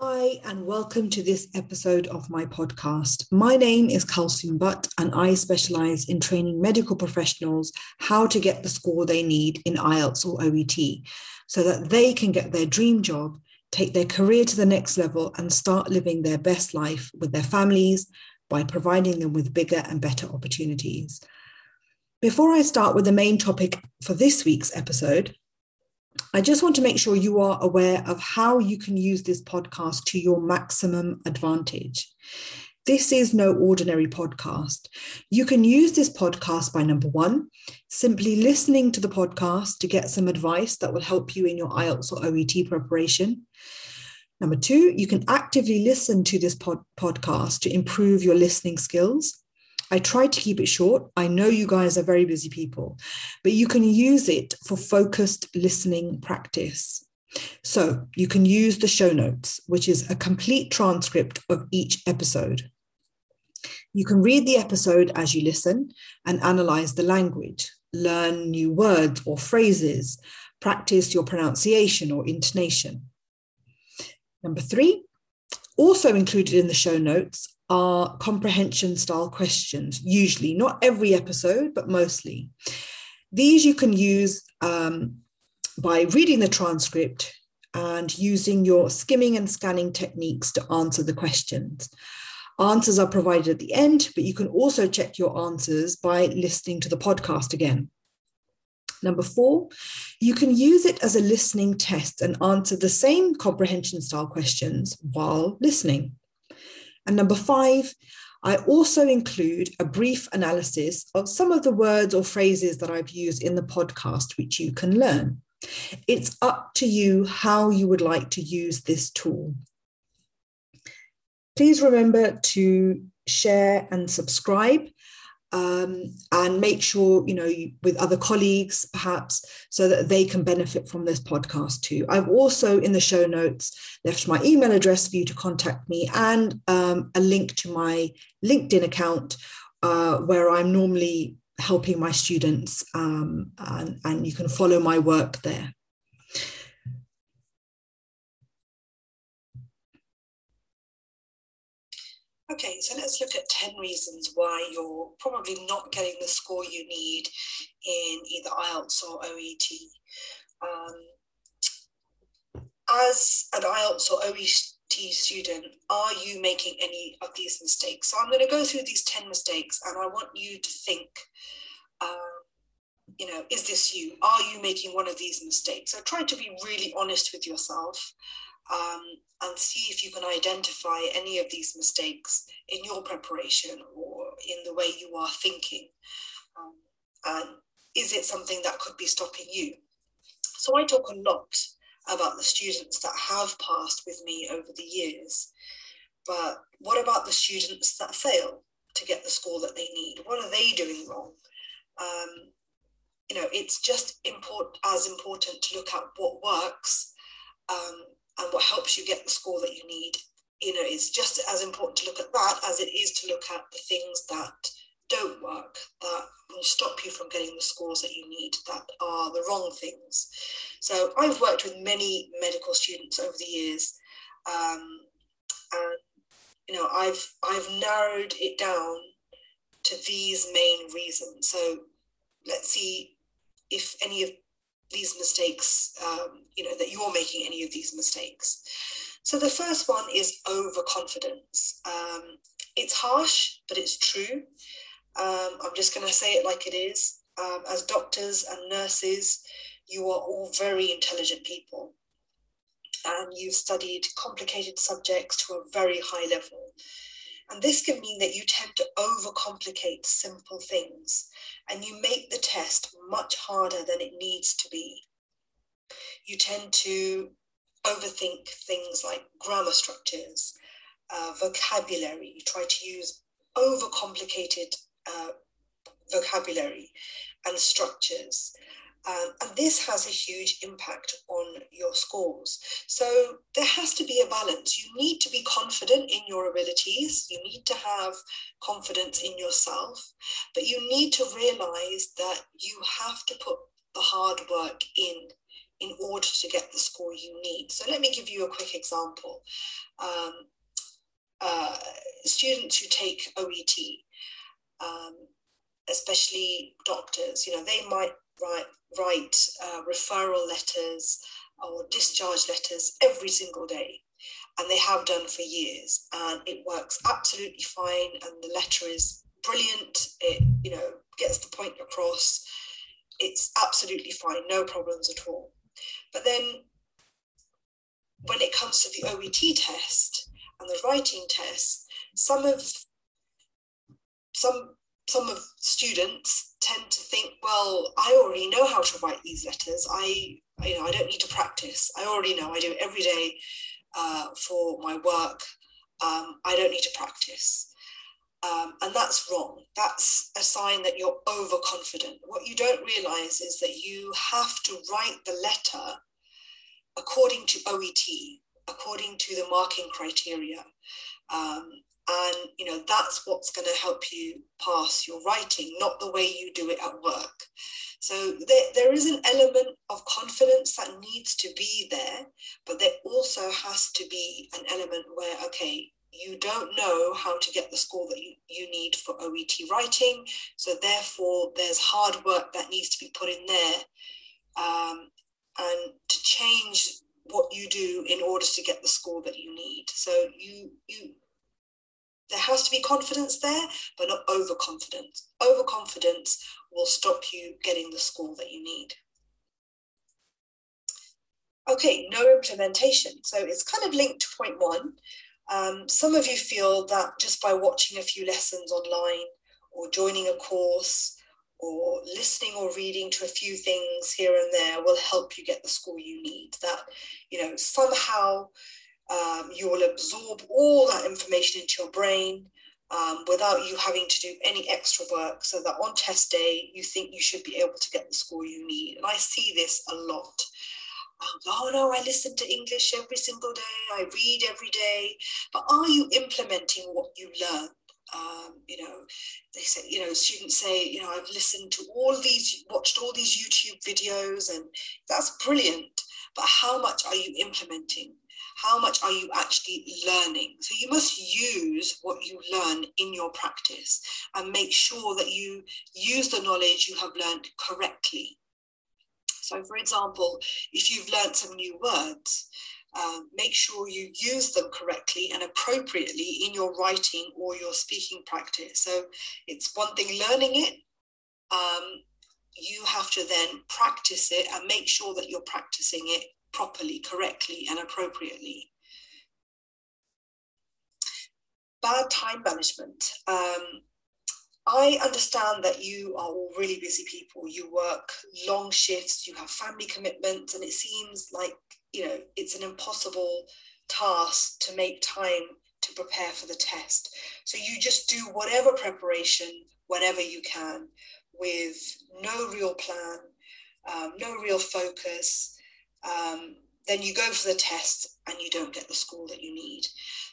Hi, and welcome to this episode of my podcast. My name is Kalsum Butt, and I specialize in training medical professionals how to get the score they need in IELTS or OET so that they can get their dream job, take their career to the next level, and start living their best life with their families by providing them with bigger and better opportunities. Before I start with the main topic for this week's episode, I just want to make sure you are aware of how you can use this podcast to your maximum advantage. This is no ordinary podcast. You can use this podcast by number one, simply listening to the podcast to get some advice that will help you in your IELTS or OET preparation. Number two, you can actively listen to this pod- podcast to improve your listening skills. I tried to keep it short. I know you guys are very busy people, but you can use it for focused listening practice. So you can use the show notes, which is a complete transcript of each episode. You can read the episode as you listen and analyze the language, learn new words or phrases, practice your pronunciation or intonation. Number three, also included in the show notes are comprehension style questions, usually, not every episode, but mostly. These you can use um, by reading the transcript and using your skimming and scanning techniques to answer the questions. Answers are provided at the end, but you can also check your answers by listening to the podcast again. Number four, you can use it as a listening test and answer the same comprehension style questions while listening. And number five, I also include a brief analysis of some of the words or phrases that I've used in the podcast, which you can learn. It's up to you how you would like to use this tool. Please remember to share and subscribe um, and make sure you know with other colleagues perhaps so that they can benefit from this podcast too. I've also in the show notes left my email address for you to contact me and um, a link to my linkedin account uh, where i'm normally helping my students um, and, and you can follow my work there Okay, so let's look at 10 reasons why you're probably not getting the score you need in either IELTS or OET. Um, as an IELTS or OET student, are you making any of these mistakes? So I'm going to go through these 10 mistakes and I want you to think, um, you know, is this you? Are you making one of these mistakes? So try to be really honest with yourself um, and see if you can identify any of these mistakes in your preparation or in the way you are thinking. Um, and is it something that could be stopping you? So I talk a lot about the students that have passed with me over the years. But what about the students that fail to get the score that they need? What are they doing wrong? Um, you know, it's just important as important to look at what works um, and what helps you get the score that you need. You know, it's just as important to look at that as it is to look at the things that don't work, that will stop you from getting the scores that you need, that are the wrong things. So I've worked with many medical students over the years, um, and you know, I've I've narrowed it down to these main reasons. So let's see if any of these mistakes, um, you know, that you're making any of these mistakes. So the first one is overconfidence. Um, it's harsh, but it's true. Um, I'm just going to say it like it is. Um, as doctors and nurses, you are all very intelligent people. And you've studied complicated subjects to a very high level. And this can mean that you tend to overcomplicate simple things and you make the test much harder than it needs to be. You tend to overthink things like grammar structures, uh, vocabulary. You try to use overcomplicated uh, vocabulary and structures. Um, and this has a huge impact on your scores. So there has to be a balance. You need to be confident in your abilities. You need to have confidence in yourself, but you need to realize that you have to put the hard work in in order to get the score you need. So let me give you a quick example. Um, uh, students who take OET, um, especially doctors, you know, they might write, write uh, referral letters or discharge letters every single day. And they have done for years, and it works absolutely fine. And the letter is brilliant. It, you know, gets the point across. It's absolutely fine, no problems at all. But then when it comes to the OET test and the writing test, some of some some of students tend to think, well, I already know how to write these letters. I you know I don't need to practice. I already know. I do it every day uh, for my work. Um, I don't need to practice. Um, and that's wrong. That's a sign that you're overconfident. What you don't realize is that you have to write the letter according to OET, according to the marking criteria. Um, and you know that's what's going to help you pass your writing, not the way you do it at work. So there, there is an element of confidence that needs to be there, but there also has to be an element where, okay, you don't know how to get the score that you, you need for OET writing. So therefore, there's hard work that needs to be put in there um, and to change what you do in order to get the score that you need. So you you there has to be confidence there, but not overconfidence. Overconfidence will stop you getting the score that you need. Okay, no implementation. So it's kind of linked to point one. Um, some of you feel that just by watching a few lessons online or joining a course or listening or reading to a few things here and there will help you get the score you need. That, you know, somehow um, you will absorb all that information into your brain um, without you having to do any extra work so that on test day you think you should be able to get the score you need. And I see this a lot oh no, I listen to English every single day, I read every day, but are you implementing what you learn? Um, you know, they say, you know, students say, you know, I've listened to all these, watched all these YouTube videos, and that's brilliant. But how much are you implementing? How much are you actually learning? So you must use what you learn in your practice and make sure that you use the knowledge you have learned correctly. So, for example, if you've learned some new words, um, make sure you use them correctly and appropriately in your writing or your speaking practice. So, it's one thing learning it, um, you have to then practice it and make sure that you're practicing it properly, correctly, and appropriately. Bad time management. Um, I understand that you are all really busy people. You work long shifts, you have family commitments, and it seems like, you know, it's an impossible task to make time to prepare for the test. So you just do whatever preparation whenever you can with no real plan, um, no real focus. Um, then you go for the test and you don't get the score that you need.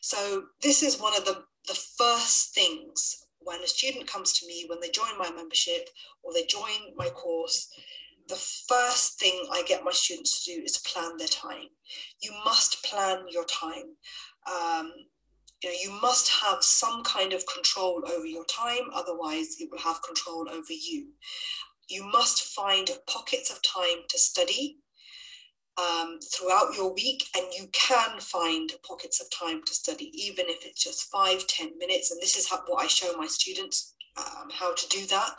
So this is one of the, the first things when a student comes to me, when they join my membership or they join my course, the first thing I get my students to do is plan their time. You must plan your time. Um, you know, you must have some kind of control over your time, otherwise, it will have control over you. You must find pockets of time to study um, throughout your week and you can find pockets of time to study even if it's just five ten minutes. And this is how, what i show my students um, how to do that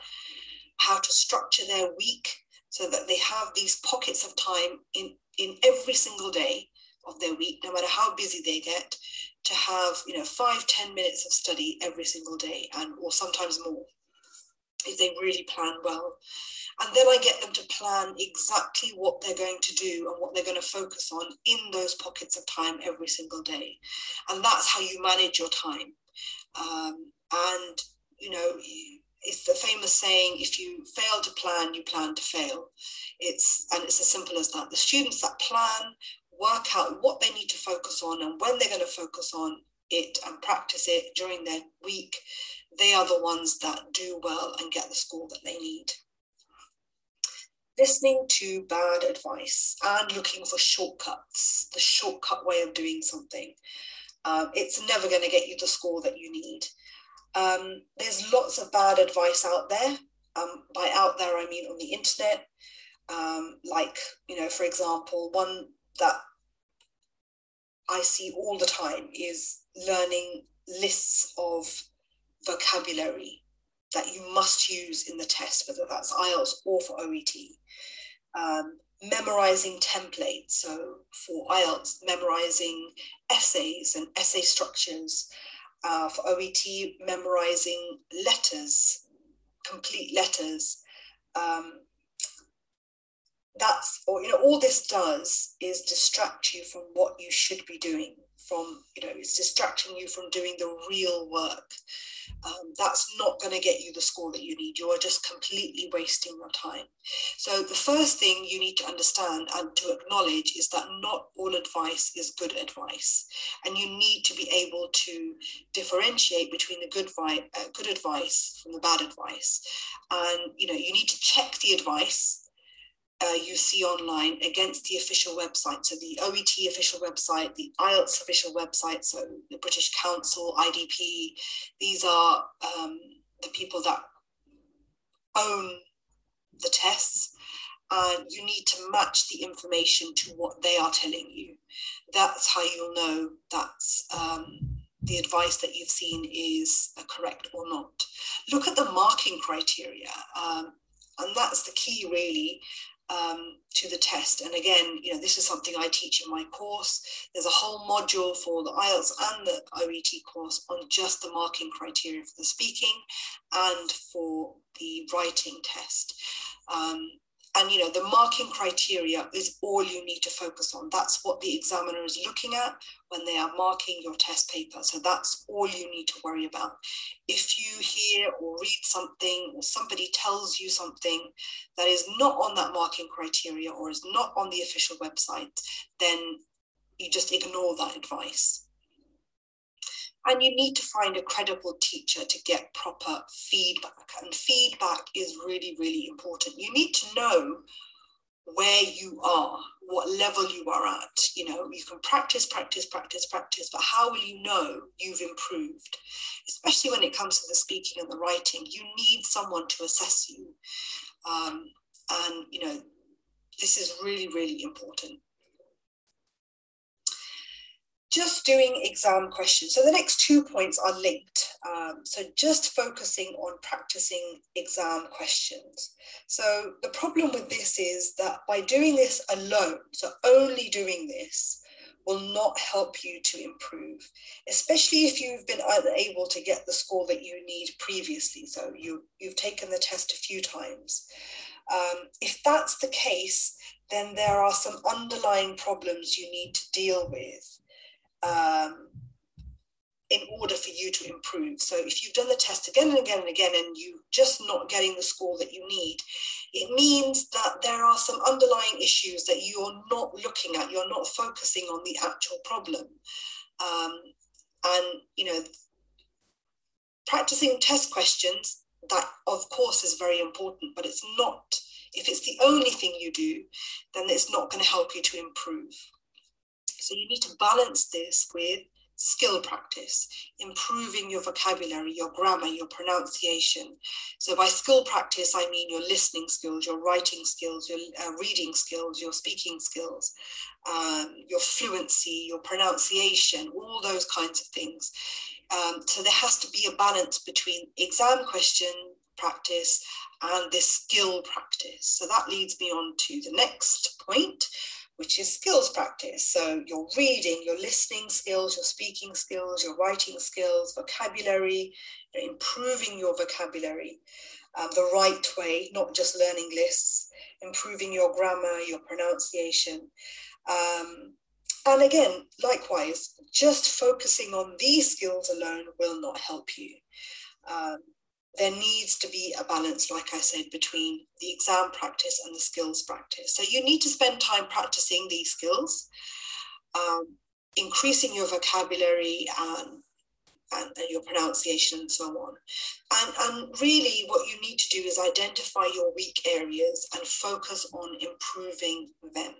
how to structure their week so that they have these pockets of time in in every single day of their week no matter how busy they get to have you know five ten minutes of study every single day and or sometimes more if they really plan well and then I get them to plan exactly what they're going to do and what they're going to focus on in those pockets of time every single day. And that's how you manage your time. Um, and, you know, it's the famous saying if you fail to plan you plan to fail it's and it's as simple as that the students that plan work out what they need to focus on and when they're going to focus on it and practice it during their week they are the ones that do well and get the score that they need listening to bad advice and looking for shortcuts, the shortcut way of doing something. Um, it's never going to get you the score that you need. Um, there's lots of bad advice out there. Um, by out there, I mean on the internet. Um, like, you know, for example, one that I see all the time is learning lists of vocabulary that you must use in the test, whether that's IELTS or for OET. Um, memorizing templates. So for IELTS, memorizing essays and essay structures. Uh, for OET, memorizing letters, complete letters. Um, that's, or, you know, all this does is distract you from what you should be doing from, you know, it's distracting you from doing the real work. Um, that's not going to get you the score that you need. You are just completely wasting your time. So, the first thing you need to understand and to acknowledge is that not all advice is good advice. And you need to be able to differentiate between the good, vi- uh, good advice from the bad advice. And, you know, you need to check the advice uh, you see online against the official website. So the OET official website, the IELTS official website, so the British Council, IDP, these are um, the people that own the tests. And you need to match the information to what they are telling you. That's how you'll know that's um, the advice that you've seen is correct or not. Look at the marking criteria. Um, and that's the key really um, to the test. And again, you know, this is something I teach in my course. There's a whole module for the IELTS and the OET course on just the marking criteria for the speaking and for the writing test. Um, and you know the marking criteria is all you need to focus on. That's what the examiner is looking at when they are marking your test paper. So that's all you need to worry about. If you hear or read something or somebody tells you something that is not on that marking criteria or is not on the official website then you just ignore that advice and you need to find a credible teacher to get proper feedback. And feedback is really, really important. You need to know where you are, what level you are at. You know, you can practice, practice, practice, practice, but how will you know you've improved? Especially when it comes to the speaking and the writing, you need someone to assess you. Um, and, you know, this is really, really important just doing exam questions. So the next two points are linked. Um, so just focusing on practicing exam questions. So the problem with this is that by doing this alone, so only doing this, will not help you to improve, especially if you've been unable to get the score that you need previously. So you, you've taken the test a few times. Um, if that's the case, then there are some underlying problems you need to deal with um, in order for you to improve. So if you've done the test again and again and again and you're just not getting the score that you need, it means that there are some underlying issues that you're not looking at, you're not focusing on the actual problem. Um, and, you know, practicing test questions, that of course is very important, but it's not, if it's the only thing you do, then it's not going to help you to improve. So you need to balance this with skill practice, improving your vocabulary, your grammar, your pronunciation. So by skill practice, I mean your listening skills, your writing skills, your uh, reading skills, your speaking skills, um, your fluency, your pronunciation, all those kinds of things. Um, so there has to be a balance between exam question practice and this skill practice. So that leads me on to the next point, which is skills practice. So your reading, your listening skills, your speaking skills, your writing skills, vocabulary, improving your vocabulary um, the right way, not just learning lists, improving your grammar, your pronunciation. Um, and again, likewise, just focusing on these skills alone will not help you. Um, there needs to be a balance, like I said, between the exam practice and the skills practice. So you need to spend time practicing these skills, um, increasing your vocabulary and and, and, your pronunciation and so on. And, and really, what you need to do is identify your weak areas and focus on improving them.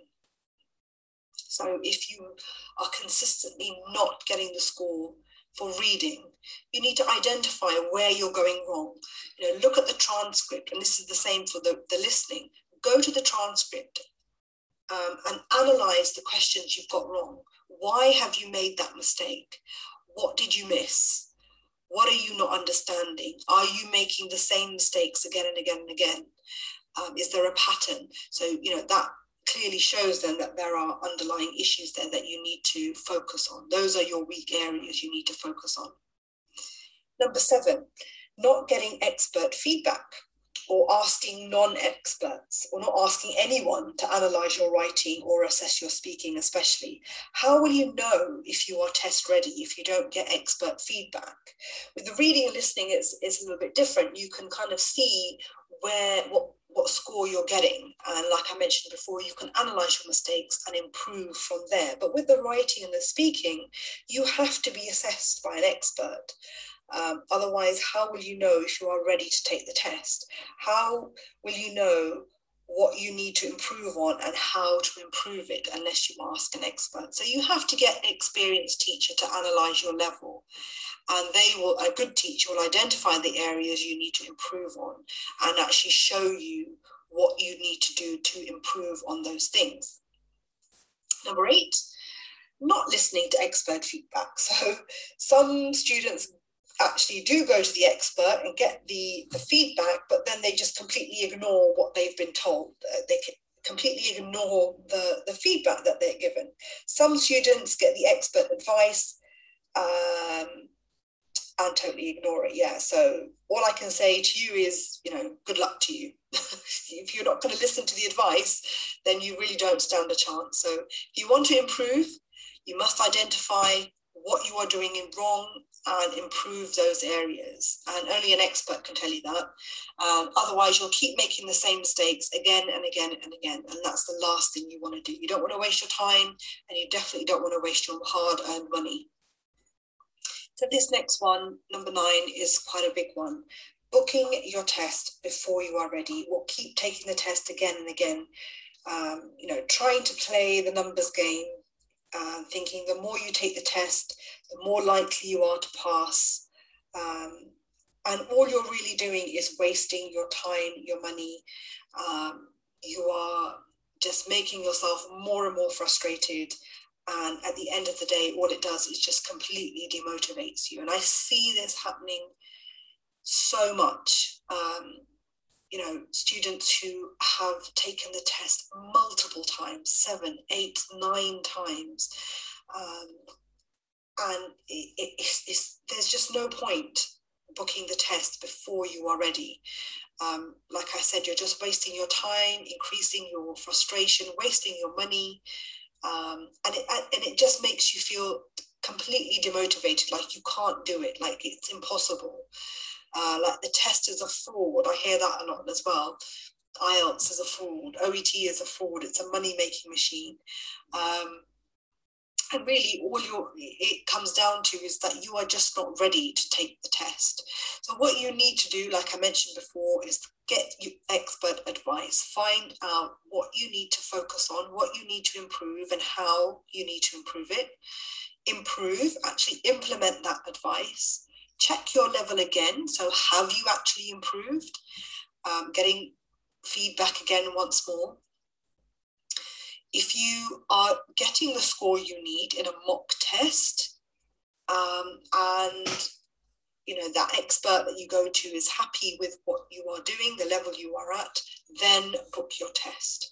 So, if you are consistently not getting the score for reading, you need to identify where you're going wrong. You know, look at the transcript, and this is the same for the, the listening. Go to the transcript um, and analyze the questions you've got wrong. Why have you made that mistake? What did you miss? What are you not understanding? Are you making the same mistakes again and again and again? Um, is there a pattern? So, you know, that clearly shows then that there are underlying issues there that you need to focus on. Those are your weak areas you need to focus on. Number seven, not getting expert feedback or asking non-experts or not asking anyone to analyze your writing or assess your speaking especially how will you know if you are test ready if you don't get expert feedback with the reading and listening it's, it's a little bit different you can kind of see where what what score you're getting and like i mentioned before you can analyze your mistakes and improve from there but with the writing and the speaking you have to be assessed by an expert um, otherwise, how will you know if you are ready to take the test? How will you know what you need to improve on and how to improve it unless you ask an expert? So you have to get an experienced teacher to analyze your level. And they will, a good teacher will identify the areas you need to improve on and actually show you what you need to do to improve on those things. Number eight, not listening to expert feedback. So some students actually do go to the expert and get the, the feedback, but then they just completely ignore what they've been told. Uh, they can completely ignore the, the feedback that they're given. Some students get the expert advice um, and totally ignore it. Yeah. So all I can say to you is, you know, good luck to you. if you're not going to listen to the advice, then you really don't stand a chance. So if you want to improve, you must identify what you are doing in wrong and improve those areas. And only an expert can tell you that. Um, otherwise, you'll keep making the same mistakes again and again and again. And that's the last thing you want to do. You don't want to waste your time, and you definitely don't want to waste your hard earned money. This next one, number nine, is quite a big one. Booking your test before you are ready, or keep taking the test again and again. Um, you know, trying to play the numbers game, uh, thinking the more you take the test, the more likely you are to pass. Um, and all you're really doing is wasting your time, your money. Um, you are just making yourself more and more frustrated. And at the end of the day, what it does is just completely demotivates you. And I see this happening so much. Um, you know, students who have taken the test multiple times, seven, eight, nine times. Um, and it, it, it's, it's, there's just no point booking the test before you are ready. Um, like I said, you're just wasting your time, increasing your frustration, wasting your money, um, and, it, and it just makes you feel completely demotivated, like you can't do it, like it's impossible. Uh, like the test is a fraud. I hear that a lot as well. IELTS is a fraud. OET is a fraud. It's a money making machine. Um, and really, all your it comes down to is that you are just not ready to take the test. So, what you need to do, like I mentioned before, is get expert advice. Find out what you need to focus on, what you need to improve, and how you need to improve it. Improve, actually implement that advice check your level again. So, have you actually improved? Um, getting feedback again once more. If you are getting the score you need in a mock test, um, and you know that expert that you go to is happy with what you are doing, the level you are at, then book your test.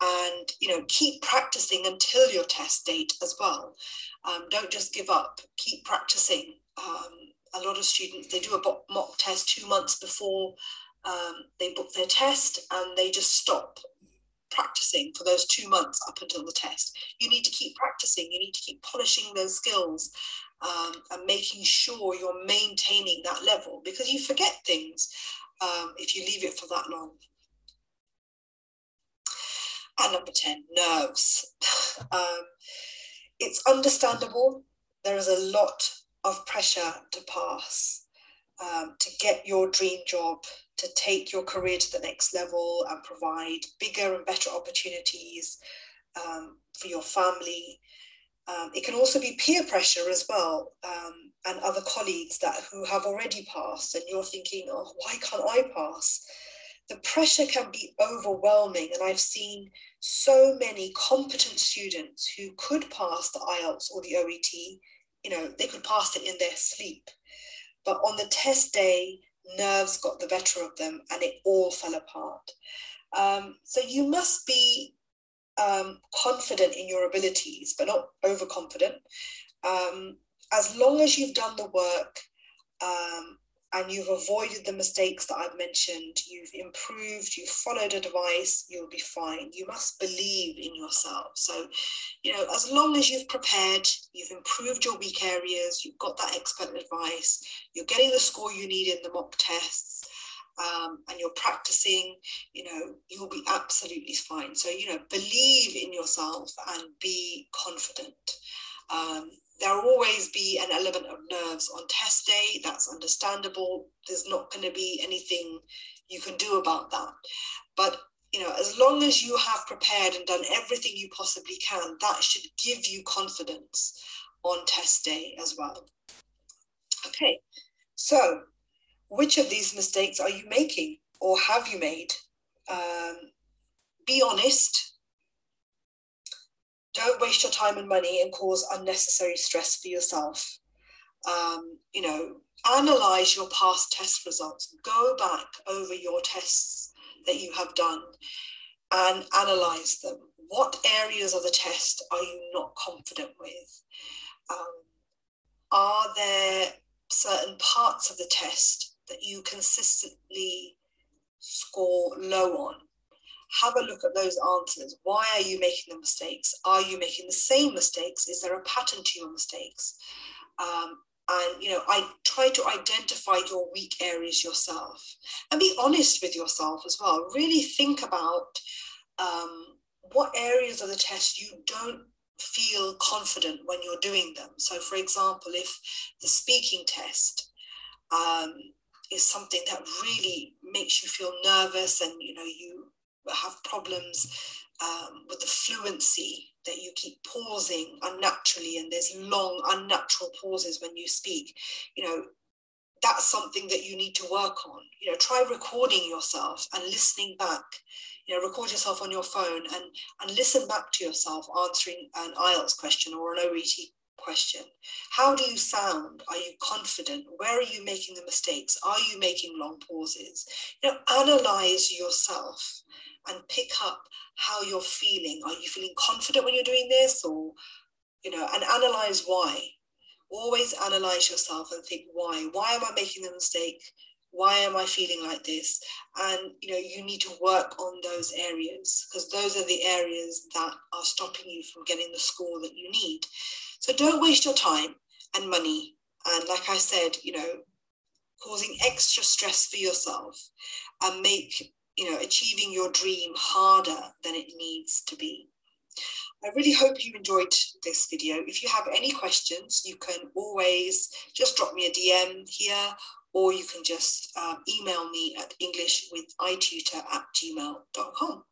And you know keep practicing until your test date as well. Um, don't just give up. Keep practicing. Um, a lot of students they do a mock test two months before um, they book their test and they just stop practicing for those two months up until the test. You need to keep practicing. You need to keep polishing those skills um, and making sure you're maintaining that level because you forget things um, if you leave it for that long. And number 10 nerves. Um, it's understandable. There is a lot of pressure to pass, um, to get your dream job, to take your career to the next level and provide bigger and better opportunities um, for your family. Um, it can also be peer pressure as well, um, and other colleagues that who have already passed, and you're thinking, "Oh, why can't I pass?" The pressure can be overwhelming, and I've seen so many competent students who could pass the IELTS or the OET. You know, they could pass it in their sleep, but on the test day, nerves got the better of them, and it all fell apart. Um, so you must be um, confident in your abilities, but not overconfident. Um, as long as you've done the work um, and you've avoided the mistakes that I've mentioned, you've improved, you've followed advice, you'll be fine. You must believe in yourself. So, you know, as long as you've prepared, you've improved your weak areas, you've got that expert advice, you're getting the score you need in the mock tests, um, and you're practicing, you know, you'll be absolutely fine. So, you know, believe in yourself and be confident. Um, there will always be an element of nerves on test day. That's understandable. There's not going to be anything you can do about that. But you know, as long as you have prepared and done everything you possibly can, that should give you confidence on test day as well. Okay, so which of these mistakes are you making or have you made? Um, be honest. Don't waste your time and money and cause unnecessary stress for yourself. Um, you know, analyze your past test results. Go back over your tests that you have done and analyze them. What areas of the test are you not confident with? Um, are there certain parts of the test that you consistently score low on. Have a look at those answers. Why are you making the mistakes? Are you making the same mistakes? Is there a pattern to your mistakes? Um, and you know, I try to identify your weak areas yourself and be honest with yourself as well. Really think about um, what areas of the test you don't feel confident when you're doing them. So, for example, if the speaking test, um, is something that really makes you feel nervous and you know you have problems um, with the fluency that you keep pausing unnaturally and there's long unnatural pauses when you speak you know that's something that you need to work on you know try recording yourself and listening back you know record yourself on your phone and and listen back to yourself answering an ielts question or an oet question. How do you sound? Are you confident? Where are you making the mistakes? Are you making long pauses? You know, analyze yourself and pick up how you're feeling. Are you feeling confident when you're doing this? Or, you know, and analyze why. Always analyze yourself and think why. Why am I making the mistake? Why am I feeling like this? And you know, you need to work on those areas because those are the areas that are stopping you from getting the score that you need. So don't waste your time and money. And like I said, you know, causing extra stress for yourself and make, you know, achieving your dream harder than it needs to be. I really hope you enjoyed this video. If you have any questions, you can always just drop me a DM here or you can just um, email me at englishwithitutor at gmail.com.